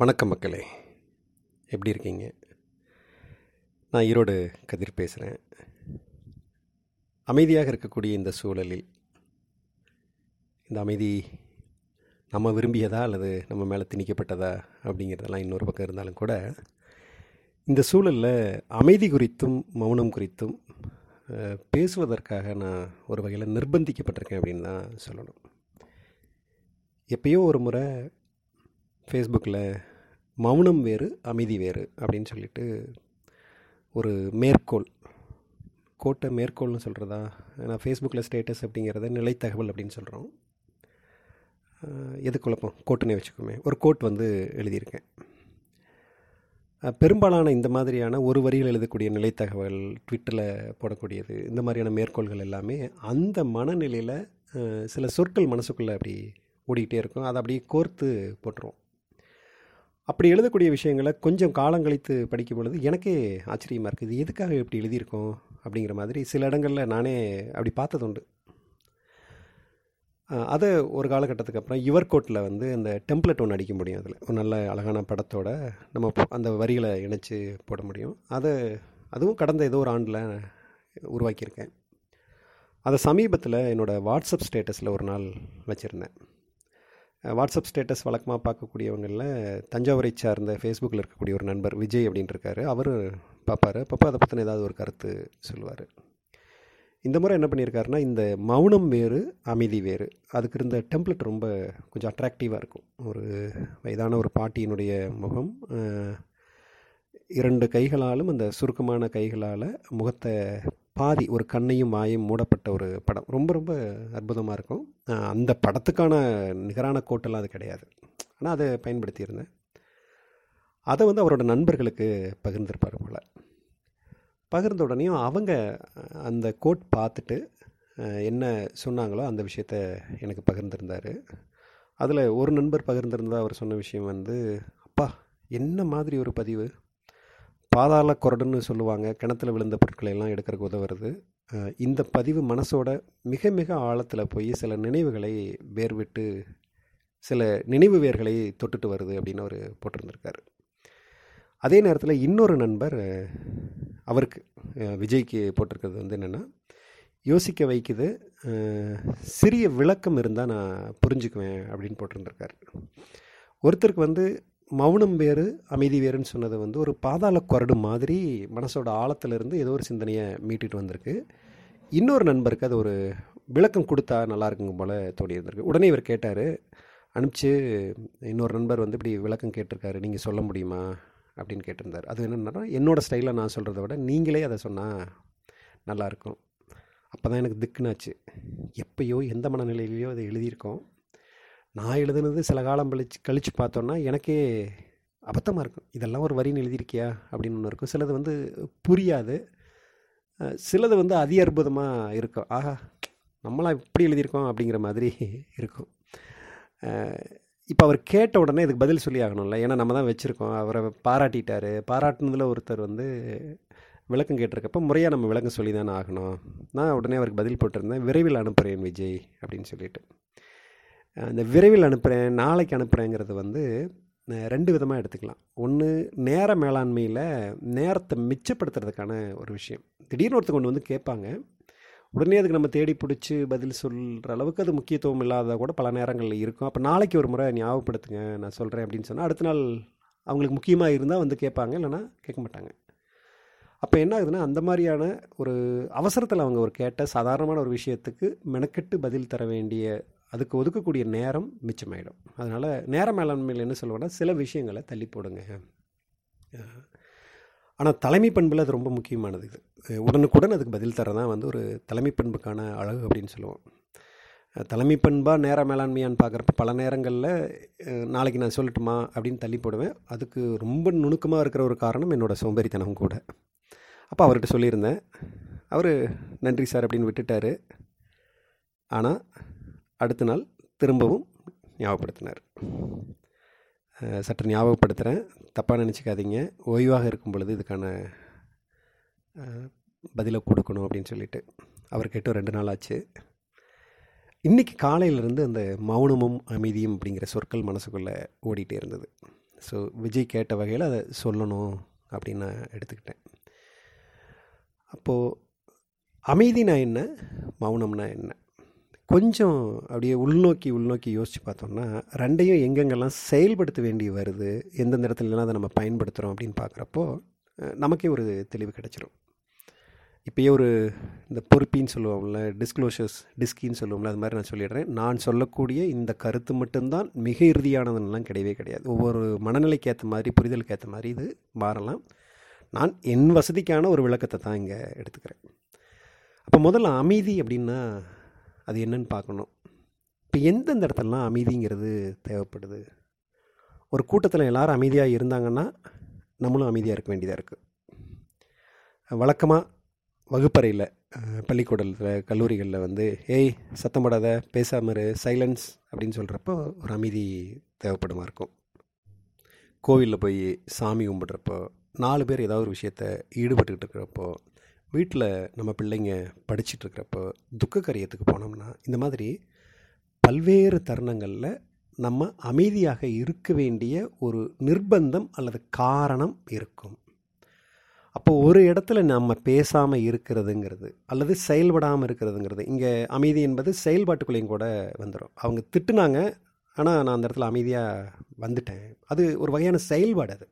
வணக்கம் மக்களே. எப்படி இருக்கீங்க? நான் ஈரோடு கதிர் பேசுகிறேன் அமைதியாக இருக்கக்கூடிய இந்த சூழலில் இந்த அமைதி நம்ம விரும்பியதா அல்லது நம்ம மேலே திணிக்கப்பட்டதா அப்படிங்கிறதெல்லாம் இன்னொரு பக்கம் இருந்தாலும் கூட இந்த சூழலில் அமைதி குறித்தும் மௌனம் குறித்தும் பேசுவதற்காக நான் ஒரு வகையில் நிர்பந்திக்கப்பட்டிருக்கேன் அப்படின்னு தான் சொல்லணும். எப்பயோ ஒரு முறை ஃபேஸ்புக்கில் மௌனம் வேறு அமைதி வேறு அப்படின்னு சொல்லிட்டு ஒரு மேற்கோள் கோட்டை மேற்கோள்னு சொல்கிறதா ஏன்னா ஃபேஸ்புக்கில் ஸ்டேட்டஸ் அப்படிங்கிறத நிலைத்தகவல் அப்படின்னு சொல்கிறோம் எது குழப்பம்? கோட்டுனே வச்சுக்கோமே. ஒரு கோட் வந்து எழுதியிருக்கேன். பெரும்பாலான இந்த மாதிரியான ஒரு வரியில் எழுதக்கூடிய நிலைத்தகவல் ட்விட்டரில் போடக்கூடியது இந்த மாதிரியான மேற்கோள்கள் எல்லாமே அந்த மனநிலையில் சில சொற்கள் மனசுக்குள்ளே அப்படி ஓடிக்கிட்டே இருக்கும். அதை அப்படியே கோர்த்து போட்டுருவோம். அப்படி எழுதக்கூடிய விஷயங்களை கொஞ்சம் காலம் கழித்து படிக்கும் பொழுது எனக்கே ஆச்சரியமாக இருக்குது. இது எதுக்காக இப்படி எழுதியிருக்கோம்? அப்படிங்கிற மாதிரி சில இடங்களில் நானே அப்படி பார்த்தது உண்டு. அதை ஒரு காலகட்டத்துக்கு அப்புறம் யுவர் கோட்டில் வந்து அந்த டெம்ப்ளெட் ஒன்று அடிக்க முடியும் அதில். ஒரு நல்ல அழகான படத்தோட நம்ம அந்த வரிகளை இணைச்சி போட முடியும். அதை அதுவும் கடந்த ஏதோ ஒரு ஆண்டில் உருவாக்கியிருக்கேன். அதை சமீபத்தில் என்னோடய வாட்ஸ்அப் ஸ்டேட்டஸில் ஒரு நாள் வச்சுருந்தேன். வாட்ஸ்அப் ஸ்டேட்டஸ் வழக்கமாக பார்க்கக்கூடியவங்களில் தஞ்சாவூரை சார்ந்த ஃபேஸ்புக்கில் இருக்கக்கூடிய ஒரு நண்பர் விஜய் அப்படின்னு இருக்காரு அவர் பார்ப்பாரு. அப்பப்போ அதை பற்றின ஏதாவது ஒரு கருத்து சொல்லுவார். இந்த முறை என்ன பண்ணியிருக்காருன்னா இந்த மௌனம் வேறு அமைதி வேறு. அதுக்கு இருந்த டெம்ப்ளெட் ரொம்ப கொஞ்சம் அட்ராக்டிவாக இருக்கும். ஒரு வயதான ஒரு பாட்டியினுடைய முகம் இரண்டு கைகளாலும் அந்த சுருக்கமான கைகளால் முகத்தை பாதி ஒரு கண்ணையும் வாயும் மூடப்பட்ட ஒரு படம். ரொம்ப ரொம்ப அற்புதமாக இருக்கும். அந்த படத்துக்கான நிகரான கோட்டெல்லாம் அது கிடையாது. ஆனால் அதை பயன்படுத்தியிருந்தேன். அதை வந்து அவரோட நண்பர்களுக்கு பகிர்ந்திருப்பார் போல். பகிர்ந்த உடனேயும் அவங்க அந்த கோட் பார்த்துட்டு என்ன சொன்னாங்களோ அந்த விஷயத்த எனக்கு பகிர்ந்திருந்தார். அதில் ஒரு நண்பர் பகிர்ந்திருந்தா அவர் சொன்ன விஷயம் வந்து அப்பா என்ன மாதிரி ஒரு பதிவு? பாதாள குரடுன்னு சொல்லுவாங்க. கிணத்துல விழுந்த பொருட்களை எல்லாம் எடுக்கிறதுக்கு உதவுறது. இந்த பதிவு மனசோட மிக மிக ஆழத்தில் போய் சில நினைவுகளை வேர்விட்டு சில நினைவு வேர்களை தொட்டுட்டு வருது அப்படின்னு அவர் போட்டிருந்திருக்காரு. அதே நேரத்தில் இன்னொரு நண்பர் அவருக்கு விஜய்க்கு போட்டிருக்கிறது வந்து என்னென்னா யோசிக்க வைக்குது சிறிய விளக்கம் இருந்தால் நான் புரிஞ்சுக்குவேன் அப்படின்னு போட்டிருந்திருக்காரு. ஒருத்தருக்கு வந்து மௌனம் வேறு அமைதி வேறுன்னு சொன்னது வந்து ஒரு பாதாள குரடு மாதிரி மனசோட ஆழத்துலேருந்து ஏதோ ஒரு சிந்தனையை மீட்டிட்டு வந்திருக்கு. இன்னொரு நண்பருக்கு அது ஒரு விளக்கம் கொடுத்தா நல்லா இருக்குங்க போல் தோணி இருந்திருக்கு. உடனே இவர் கேட்டார் அனுப்பிச்சு இன்னொரு நண்பர் வந்து இப்படி விளக்கம் கேட்டிருக்காரு நீங்கள் சொல்ல முடியுமா? அப்படின்னு கேட்டிருந்தார். அது என்னென்னா என்னோடய ஸ்டைலில் நான் சொல்கிறத விட நீங்களே அதை சொன்னால் நல்லாயிருக்கும் அப்போ தான் எனக்கு திக்குனாச்சு எப்பயோ எந்த மனநிலையிலையோ அதை எழுதியிருக்கோம். நான் எழுதுனது சில காலம் கழிச்சு கழித்து பார்த்தோன்னா எனக்கே அபத்தமாக இருக்கும். இதெல்லாம் ஒரு வரின்னு எழுதியிருக்கியா? அப்படின்னு ஒன்று இருக்கும். சிலது வந்து புரியாது. சிலது வந்து அதி அற்புதமாக இருக்கும். ஆஹா நம்மளாம் இப்படி எழுதியிருக்கோம் அப்படிங்கிற மாதிரி இருக்கும். இப்போ அவர் கேட்ட உடனே இதுக்கு பதில் சொல்லி ஆகணும்ல. ஏன்னா நம்ம தான் வச்சுருக்கோம். அவரை பாராட்டிட்டார். பாராட்டினதில் ஒருத்தர் வந்து விளக்கம் கேட்டிருக்கப்ப முறையாக நம்ம விளக்கம் சொல்லி தானே ஆகணும். நான் உடனே அவருக்கு பதில் போட்டிருந்தேன். விரைவில் அனுப்புகிறேன் விஜய் அப்படின்னு சொல்லிட்டு. அந்த விரைவில் அனுப்புகிறேன் நாளைக்கு அனுப்புகிறேங்கிறது வந்து ரெண்டு விதமாக எடுத்துக்கலாம். ஒன்று நேர மேலாண்மையில் நேரத்தை மிச்சப்படுத்துறதுக்கான ஒரு விஷயம். திடீர்னு ஒருத்தர் கொண்டு வந்து கேட்பாங்க. உடனே அதுக்கு நம்ம தேடி பிடிச்சி பதில் சொல்கிற அளவுக்கு அது முக்கியத்துவம் இல்லாத கூட பல நேரங்களில் இருக்கும். அப்போ நாளைக்கு ஒரு முறை ஞாபகப்படுத்துங்க நான் சொல்கிறேன் அப்படின்னு சொன்னால் அடுத்த நாள் அவங்களுக்கு முக்கியமாக இருந்தால் வந்து கேட்பாங்க இல்லைனா கேட்க மாட்டாங்க. அப்போ என்ன ஆகுதுன்னா அந்த மாதிரியான ஒரு அவசரத்தில் அவங்க ஒரு கேட்ட சாதாரணமான ஒரு விஷயத்துக்கு மெனக்கெட்டு பதில் தர வேண்டிய அதுக்கு ஒதுக்கக்கூடிய நேரம் மிச்சமாயிடும். அதனால் நேர மேலாண்மையில் என்ன சொல்லுவேன்னா சில விஷயங்களை தள்ளி போடுங்க. ஆனால் தலைமை பண்பில் அது ரொம்ப முக்கியமானது இது. உடனுக்குடன் அதுக்கு பதில் தரதான் வந்து ஒரு தலைமை பண்புக்கான அழகு அப்படின்னு சொல்லுவோம். தலைமை பண்பாக நேர மேலாண்மையான்னு பார்க்குறப்ப பல நேரங்களில் நாளைக்கு நான் சொல்லட்டுமா அப்படின்னு தள்ளி போடுவேன். அதுக்கு ரொம்ப நுணுக்கமாக இருக்கிற ஒரு காரணம் என்னோடய சோம்பேறித்தனம் கூட. அப்போ அவர்கிட்ட சொல்லியிருந்தேன். அவர் நன்றி சார் அப்படின்னு விட்டுட்டார். ஆனால் அடுத்த நாள் திரும்பவும் ஞாபகப்படுத்தினார். சற்று ஞாபகப்படுத்துகிறேன் தப்பாக நினச்சிக்காதீங்க. ஓய்வாக இருக்கும் பொழுது இதுக்கான பதிலை கொடுக்கணும் அப்படின்னு சொல்லிட்டு அவர் கேட்டு ரெண்டு நாள் ஆச்சு. இன்றைக்கி காலையிலேருந்து அந்த மௌனமும் அமைதியும் அப்படிங்கிற சொற்கள் மனசுக்குள்ளே ஓடிட்டே இருந்தது. ஸோ விஜய் கேட்ட வகையில் அதை சொல்லணும் அப்படின்னு நான் எடுத்துக்கிட்டேன். அப்போது அமைதினா என்ன? மௌனம்னா என்ன? கொஞ்சம் அப்படியே உள்நோக்கி உள்நோக்கி யோசித்து பார்த்தோம்னா ரெண்டையும் எங்கெங்கெல்லாம் செயல்படுத்த வேண்டி வருது எந்தெந்த இடத்துலலாம் அதை நம்ம பயன்படுத்துகிறோம் அப்படின்னு பார்க்குறப்போ நமக்கே ஒரு தெளிவு கிடச்சிரும். இப்போயே ஒரு இந்த பொறுப்பின்னு சொல்லுவோம்ல டிஸ்க்ளோஷர்ஸ் டிஸ்கின்னு சொல்லுவோம்ல அது மாதிரி நான் சொல்லிடுறேன். நான் சொல்லக்கூடிய இந்த கருத்து மட்டும்தான் மிக இறுதியானதுன்னெலாம் கிடையவே கிடையாது. ஒவ்வொரு மனநிலைக்கு ஏற்ற மாதிரி புரிதலுக்கு ஏற்ற மாதிரி இது மாறலாம். நான் என் வசதிக்கான ஒரு விளக்கத்தை தான் இங்கே எடுத்துக்கிறேன். அப்போ முதல்ல அமைதி அப்படின்னா அது என்னன்னு பார்க்கணும். இப்போ எந்தெந்த இடத்துலலாம் அமைதிங்கிறது தேவைப்படுது? ஒரு கூட்டத்தில் எல்லாரும் அமைதியாக இருந்தாங்கன்னா நம்மளும் அமைதியாக இருக்க வேண்டியதாக இருக்குது வழக்கமாக வகுப்பறையில் பள்ளிக்கூடத்தில் கல்லூரிகளில் வந்து ஏய் சத்தம் போடாத பேசாம சைலன்ஸ் அப்படின்னு சொல்கிறப்போ ஒரு அமைதி தேவைப்படுமா இருக்கும். கோவிலில் போய் சாமி கும்பிட்றப்போ நாலு பேர் ஏதாவது ஒரு விஷயத்த ஈடுபட்டுக்கிட்டு இருக்கிறப்போ வீட்டில் நம்ம பிள்ளைங்க படிச்சிட்ருக்கிறப்போ துக்க கரியத்துக்கு போனோம்னா இந்த மாதிரி பல்வேறு தருணங்களில் நம்ம அமைதியாக இருக்க வேண்டிய ஒரு நிர்பந்தம் அல்லது காரணம் இருக்கும். அப்போ ஒரு இடத்துல நம்ம பேசாமல் இருக்கிறதுங்கிறது அல்லது செயல்படாமல் இருக்கிறதுங்கிறது இங்கே அமைதி என்பது செயல்பாட்டுக்குள்ளேயும் கூட வந்துடும் அவங்க திட்டுனாங்க ஆனால் நான் அந்த இடத்துல அமைதியாக வந்துட்டேன். அது ஒரு வகையான செயல்பாடு அது.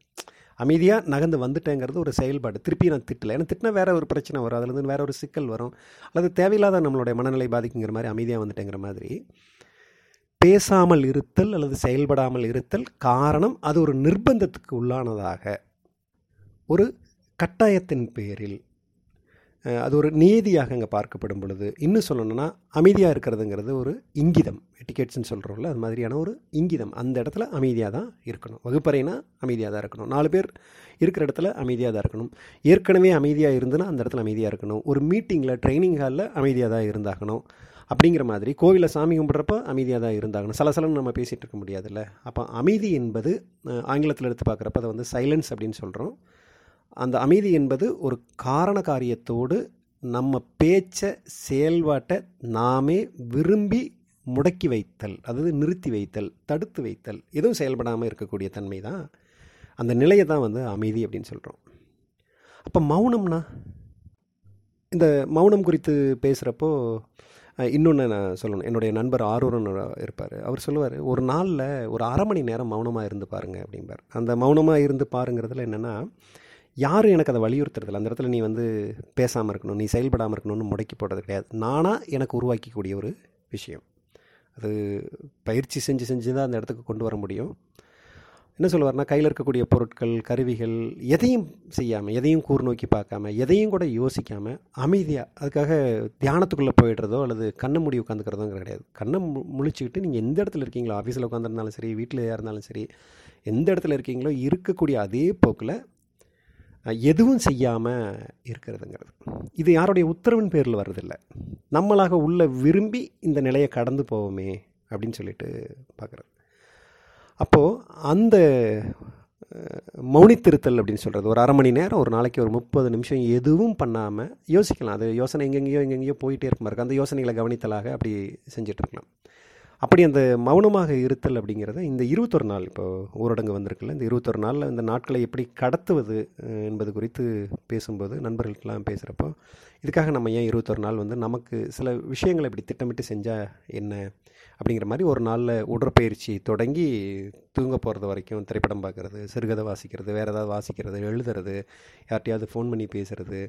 அமைதியாக நகர்ந்து வந்துட்டேங்கிறது ஒரு செயல்பாடு. திருப்பி நான் திட்டலை. ஏன்னா திட்டினா வேற ஒரு பிரச்சனை வரும். அதுலேருந்து வேற ஒரு சிக்கல் வரும். அல்லது தேவையில்லாத நம்மளுடைய மனநிலை பாதிக்குங்கிற மாதிரி அமைதியாக வந்துட்டேங்கிற மாதிரி. பேசாமல் இருத்தல் அல்லது செயல்படாமல் இருத்தல் காரணம் அது ஒரு நிர்பந்தத்துக்கு உள்ளானதாக ஒரு கட்டாயத்தின் பேரில் அது ஒரு நியதியாக அங்கே பார்க்கப்படும் பொழுது இன்னும் சொல்லணும்னா அமைதியாக இருக்கிறதுங்கிறது ஒரு இங்கிதம். எட்டிகேட்ஸ்ன்னு சொல்கிறோம்ல அது மாதிரியான ஒரு இங்கிதம். அந்த இடத்துல அமைதியாக தான் இருக்கணும். வகுப்பறைனா அமைதியாக தான் இருக்கணும். நாலு பேர் இருக்கிற இடத்துல அமைதியாக தான் இருக்கணும். ஏற்கனவே அமைதியாக இருந்துன்னா அந்த இடத்துல அமைதியாக இருக்கணும். ஒரு மீட்டிங்கில் ட்ரைனிங் ஹாலில் அமைதியாக தான் இருந்தாகணும். அப்படிங்கிற மாதிரி கோவிலில் சாமி கும்பிட்றப்ப அமைதியாக தான் இருந்தாகணும். சலசலன்னு நம்ம பேசிகிட்டு இருக்க முடியாதுல்ல. அப்போ அமைதி என்பது ஆங்கிலத்தில் எடுத்து பார்க்குறப்ப அதை வந்து சைலன்ஸ் அப்படின்னு சொல்கிறோம் அந்த அமைதி என்பது ஒரு காரண காரியத்தோடு நம்ம பேச்சை செயல்பாட்டை நாமே விரும்பி முடக்கி வைத்தல் அதாவது நிறுத்தி வைத்தல் தடுத்து வைத்தல் எதுவும் செயல்படாமல் இருக்கக்கூடிய தன்மை தான் அந்த நிலையை தான் வந்து அமைதி அப்படின்னு சொல்கிறோம் அப்போ மௌனம்னா? இந்த மௌனம் குறித்து பேசுகிறப்போ இன்னொன்று நான் சொல்லணும். என்னுடைய நண்பர் ஆரூரன் இருப்பார். அவர் சொல்லுவார் ஒரு நாளில் ஒரு அரை மணி நேரம் மௌனமாக இருந்து பாருங்க அப்படிம்பார். அந்த மௌனமாக இருந்து பாருங்கிறதுல என்னென்னா யாரும் எனக்கு அதை வலியுறுத்துறதில்ல. அந்த இடத்துல நீ வந்து பேசாமல் இருக்கணும் நீ செயல்படாமல் இருக்கணும்னு முடக்கி போடுறது கிடையாது. நானாக எனக்கு உருவாக்கிக்கூடிய ஒரு விஷயம். அது பயிற்சி செஞ்சு செஞ்சு தான் அந்த இடத்துக்கு கொண்டு வர முடியும். என்ன சொல்லுவார்னா கையில் இருக்கக்கூடிய பொருட்கள் கருவிகள் எதையும் செய்யாமல் எதையும் கூர் நோக்கி பார்க்காம எதையும் கூட யோசிக்காமல் அமைதியாக அதுக்காக தியானத்துக்குள்ளே போயிடுறதோ அல்லது கண்ணை மூடி உட்காந்துக்கிறதோங்கிற கிடையாது. கண்ணை மு முழிச்சுக்கிட்டு நீங்கள் எந்த இடத்துல இருக்கீங்களோ ஆஃபீஸில் உட்காந்துருந்தாலும் சரி வீட்டில் இருந்தாலும் சரி எந்த இடத்துல இருக்கீங்களோ இருக்கக்கூடிய அதே போக்கில் எதுவும் செய்யாமல் இருக்கிறதுங்கிறது. இது யாருடைய உத்தரவின் பேரில் வர்றதில்லை. நம்மளாக உள்ள விரும்பி இந்த நிலையை கடந்து போவோமே அப்படின்னு சொல்லிட்டு பார்க்குறது. அப்போது அந்த மௌனித்திருத்தல் அப்படின்னு சொல்கிறது ஒரு அரை மணி நேரம் ஒரு நாளைக்கு ஒரு முப்பது நிமிஷம் எதுவும் பண்ணாமல் யோசிக்கலாம். அது யோசனை எங்கெங்கேயோ எங்கெங்கேயோ போயிட்டே இருக்கும் இருக்குது அந்த யோசனைகளை கவனித்தலாக அப்படி செஞ்சிட்ருக்கலாம் அப்படி அந்த மௌனமாக இருத்தல் அப்படிங்கிறத இந்த இருபத்தொரு நாள் இப்போ ஊரடங்கு வந்திருக்குல்ல இந்த இருபத்தொரு நாளில் இந்த நாட்களை எப்படி கடத்துவது என்பது குறித்து பேசும்போது நண்பர்களுக்கெல்லாம் பேசுகிறப்போ இதுக்காக நம்ம ஏன் இருபத்தொரு நாள் வந்து நமக்கு சில விஷயங்களை இப்படி திட்டமிட்டு செஞ்சால் என்ன அப்படிங்கிற மாதிரி ஒரு நாளில் உடற்பயிற்சி தொடங்கி தூங்க போகிறது வரைக்கும் திரைப்படம் பார்க்குறது சிறுகதை வாசிக்கிறது வேறு ஏதாவது வாசிக்கிறது எழுதுறது யார்ட்டையாவது ஃபோன் பண்ணி பேசுகிறது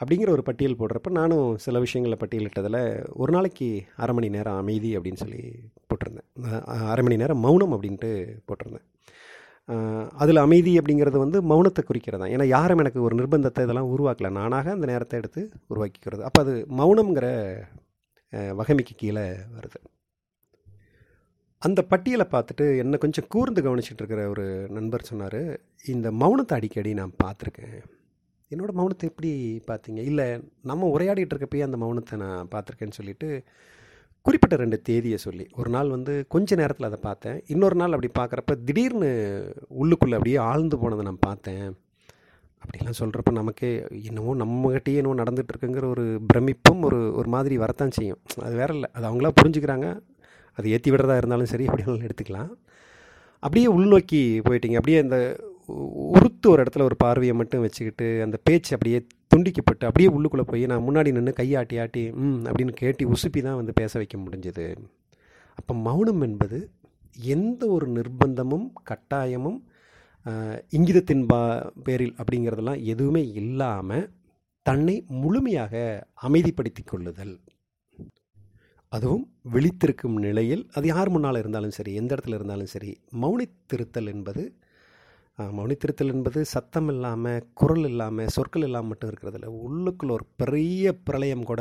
அப்படிங்கிற ஒரு பட்டியல் போடுறப்ப நானும் சில விஷயங்களை பட்டியலிட்டதில் ஒரு நாளைக்கு அரை மணி நேரம் அமைதி அப்படின்னு சொல்லி போட்டிருந்தேன். அரை மணி நேரம் மௌனம் அப்படின்ட்டு போட்டிருந்தேன். அதில் அமைதி அப்படிங்கிறது வந்து மௌனத்தை குறிக்கிறது தான். ஏன்னா யாரும் எனக்கு ஒரு நிர்பந்தத்தை இதெல்லாம் உருவாக்கல. நானாக அந்த நேரத்தை எடுத்து உருவாக்கிக்கிறது. அப்போ அது மௌனம்ங்கிற வகைமைக்கு கீழே வருது. அந்த பட்டியலை பார்த்துட்டு என்னை கொஞ்சம் கூர்ந்து கவனிச்சிட்டு இருக்கிற ஒரு நண்பர் சொன்னார் இந்த மௌனத்தை அடிக்கடி நான் பார்த்துருக்கேன். என்னோடய மௌனத்தை எப்படி பார்த்தீங்க? இல்லை நம்ம உரையாடிட்டு இருக்கப்பயே அந்த மௌனத்தை நான் பார்த்துருக்கேன்னு சொல்லிட்டு குறிப்பிட்ட ரெண்டு தேதியை சொல்லி. ஒரு நாள் வந்து கொஞ்ச நேரத்தில் அதை பார்த்தேன். இன்னொரு நாள் அப்படி பார்க்குறப்ப திடீர்னு உள்ளுக்குள்ளே அப்படியே ஆழ்ந்து போனதை நான் பார்த்தேன். அப்படிலாம் சொல்கிறப்ப நமக்கே என்னவோ நம்மகிட்டயே என்னவோ நடந்துகிட்ருக்குங்கிற ஒரு பிரமிப்பும் ஒரு ஒரு மாதிரி வரத்தான் செய்யும். அது வேற இல்லை. அது அவங்களா புரிஞ்சுக்கிறாங்க. அது ஏற்றி விடுறதா இருந்தாலும் சரி எப்படினாலும் எடுத்துக்கலாம். அப்படியே உள்நோக்கி போயிட்டீங்க. அப்படியே இந்த உறுத்து ஒரு இடத்துல ஒரு பார்வையை மட்டும் வச்சுக்கிட்டு அந்த பேச்சு அப்படியே துண்டிக்கப்பட்டு அப்படியே உள்ளுக்குள்ளே போய் நான் முன்னாடி நின்று கையாட்டி ஆட்டி ம் அப்படின்னு கேட்டி உசுப்பி தான் வந்து பேச வைக்க முடிஞ்சது. அப்போ மௌனம் என்பது எந்த ஒரு நிர்பந்தமும் கட்டாயமும் இங்கிதத்தின் பா பேரில் அப்படிங்கிறதெல்லாம் எதுவுமே இல்லாமல் தன்னை முழுமையாக அமைதிப்படுத்தி கொள்ளுதல். அதுவும் விழித்திருக்கும் நிலையில் அது யார் முன்னால் இருந்தாலும் சரி எந்த இடத்துல இருந்தாலும் சரி மௌனித்திருத்தல் என்பது மௌனித்திருத்தல் என்பது சத்தம் இல்லாமல் குரல் இல்லாமல் சொற்கள் இல்லாமல் மட்டும் இருக்கிறதில்ல உள்ளுக்குள்ளே ஒரு பெரிய பிரளயம் கூட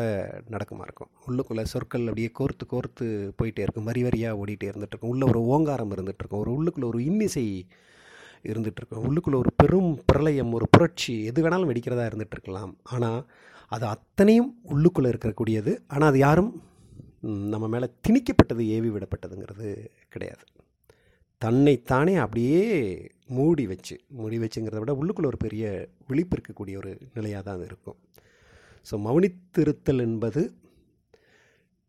நடக்குமா இருக்கும். உள்ளுக்குள்ளே சொற்கள் அப்படியே கோர்த்து கோர்த்து போயிட்டே இருக்கும். வரி வரியாக ஓடிட்டே இருந்துகிட்ருக்கும் உள்ளே உள்ள ஒரு ஓங்காரம் இருந்துகிட்ருக்கும் ஒரு உள்ளுக்குள்ளே ஒரு இன்னிசை இருந்துகிட்ருக்கும் உள்ளுக்குள்ளே ஒரு பெரும் பிரளயம் ஒரு புரட்சி எது வேணாலும் வெடிக்கிறதா இருந்துகிட்ருக்கலாம் ஆனால் அது அத்தனையும் உள்ளுக்குள்ளே இருக்கக்கூடியது. ஆனால் அது யாரும் நம்ம மேலே திணிக்கப்பட்டது ஏவி விடப்பட்டதுங்கிறது கிடையாது. தன்னைத்தானே அப்படியே மூடி வச்சு மூடி வச்சுங்கிறத விட உள்ளுக்குள்ள ஒரு பெரிய விழிப்பு இருக்கக்கூடிய ஒரு நிலையாக தான் அது இருக்கும். ஸோ மௌனித்திருத்தல் என்பது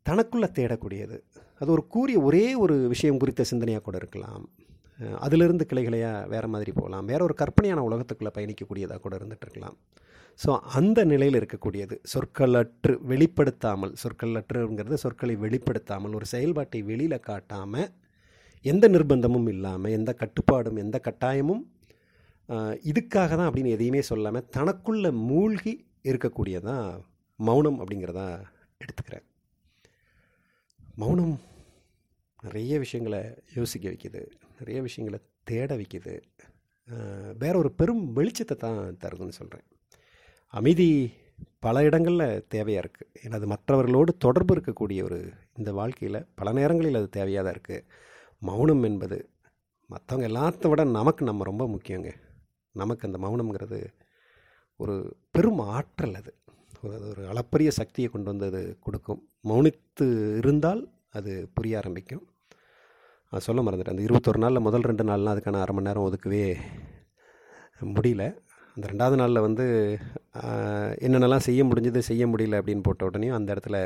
தனக்குள்ளே தேடக்கூடியது. அது ஒரு கூறிய ஒரே ஒரு விஷயம் குறித்த சிந்தனையாக கூட இருக்கலாம். அதிலிருந்து கிளைகளையாக வேறு மாதிரி போகலாம். வேற ஒரு கற்பனையான உலகத்துக்குள்ளே பயணிக்கக்கூடியதாக கூட இருந்துகிட்டு இருக்கலாம். ஸோ அந்த நிலையில் இருக்கக்கூடியது. சொற்களற்று வெளிப்படுத்தாமல் சொற்களற்றுங்கிறது சொற்களை வெளிப்படுத்தாமல் ஒரு செயல்பாட்டை வெளியில் காட்டாமல் எந்த நிர்பந்தமும் இல்லாமல் எந்த கட்டுப்பாடும் எந்த கட்டாயமும் இதுக்காக தான் அப்படின்னு எதையுமே சொல்லாமல் தனக்குள்ள மூழ்கி இருக்கக்கூடியதான் மௌனம் அப்படிங்கிறதா எடுத்துக்கிறேன். மௌனம் நிறைய விஷயங்களை யோசிக்க வைக்குது நிறைய விஷயங்களை தேட வைக்குது. வேற ஒரு பெரும் வெளிச்சத்தை தான் தருதுன்னு சொல்கிறேன் அமைதி பல இடங்களில் தேவையாக இருக்குது ஏன்னா அது மற்றவர்களோடு தொடர்பு இருக்கக்கூடிய ஒரு இந்த வாழ்க்கையில் பல நேரங்களில் அது தேவையாக தான் இருக்குது மௌனம் என்பது மற்றவங்க எல்லாத்த விட நமக்கு நம்ம ரொம்ப முக்கியங்க. நமக்கு அந்த மௌனம்ங்கிறது ஒரு பெரும் ஆற்றல் அது. ஒரு அது ஒரு அளப்பரிய சக்தியை கொண்டு வந்து அது கொடுக்கும். மௌனித்து இருந்தால் அது புரிய ஆரம்பிக்கும். அது சொல்ல மறந்துட்டேன். அந்த இருபத்தொரு நாளில் முதல் ரெண்டு நாள்லாம் அதுக்கான அரை மணி நேரம் ஒதுக்கவே முடியல. அந்த ரெண்டாவது நாளில் வந்து என்னென்னலாம் செய்ய முடிஞ்சது செய்ய முடியல அப்படின்னு போட்ட உடனே அந்த இடத்துல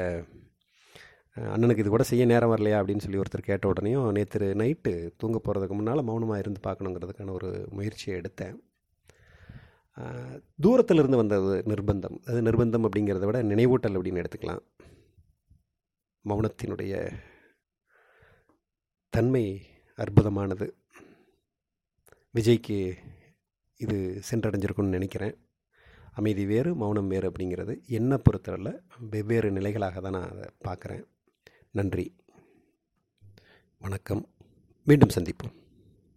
அண்ணனுக்கு இது கூட செய்ய நேரம் வரலையா அப்படின்னு சொல்லி ஒருத்தர் கேட்ட உடனேயும் நேற்று நைட்டு தூங்க போகிறதுக்கு முன்னால் மௌனமாக இருந்து பார்க்கணுங்கிறதுக்கான ஒரு முயற்சியை எடுத்தேன். தூரத்திலிருந்து வந்தது நிர்பந்தம். அது நிர்பந்தம் அப்படிங்கிறத விட நினைவூட்டல் அப்படின்னு எடுத்துக்கலாம். மௌனத்தினுடைய தன்மை அற்புதமானது. விஜய்க்கு இது சென்றடைஞ்சிருக்குன்னு நினைக்கிறேன். அமைதி வேறு மௌனம் வேறு அப்படிங்கிறது. என்னை பொறுத்தவரை வெவ்வேறு நிலைகளாக தான் நான் அதை பார்க்குறேன். நன்றி. வணக்கம். மீண்டும் சந்திப்போம்.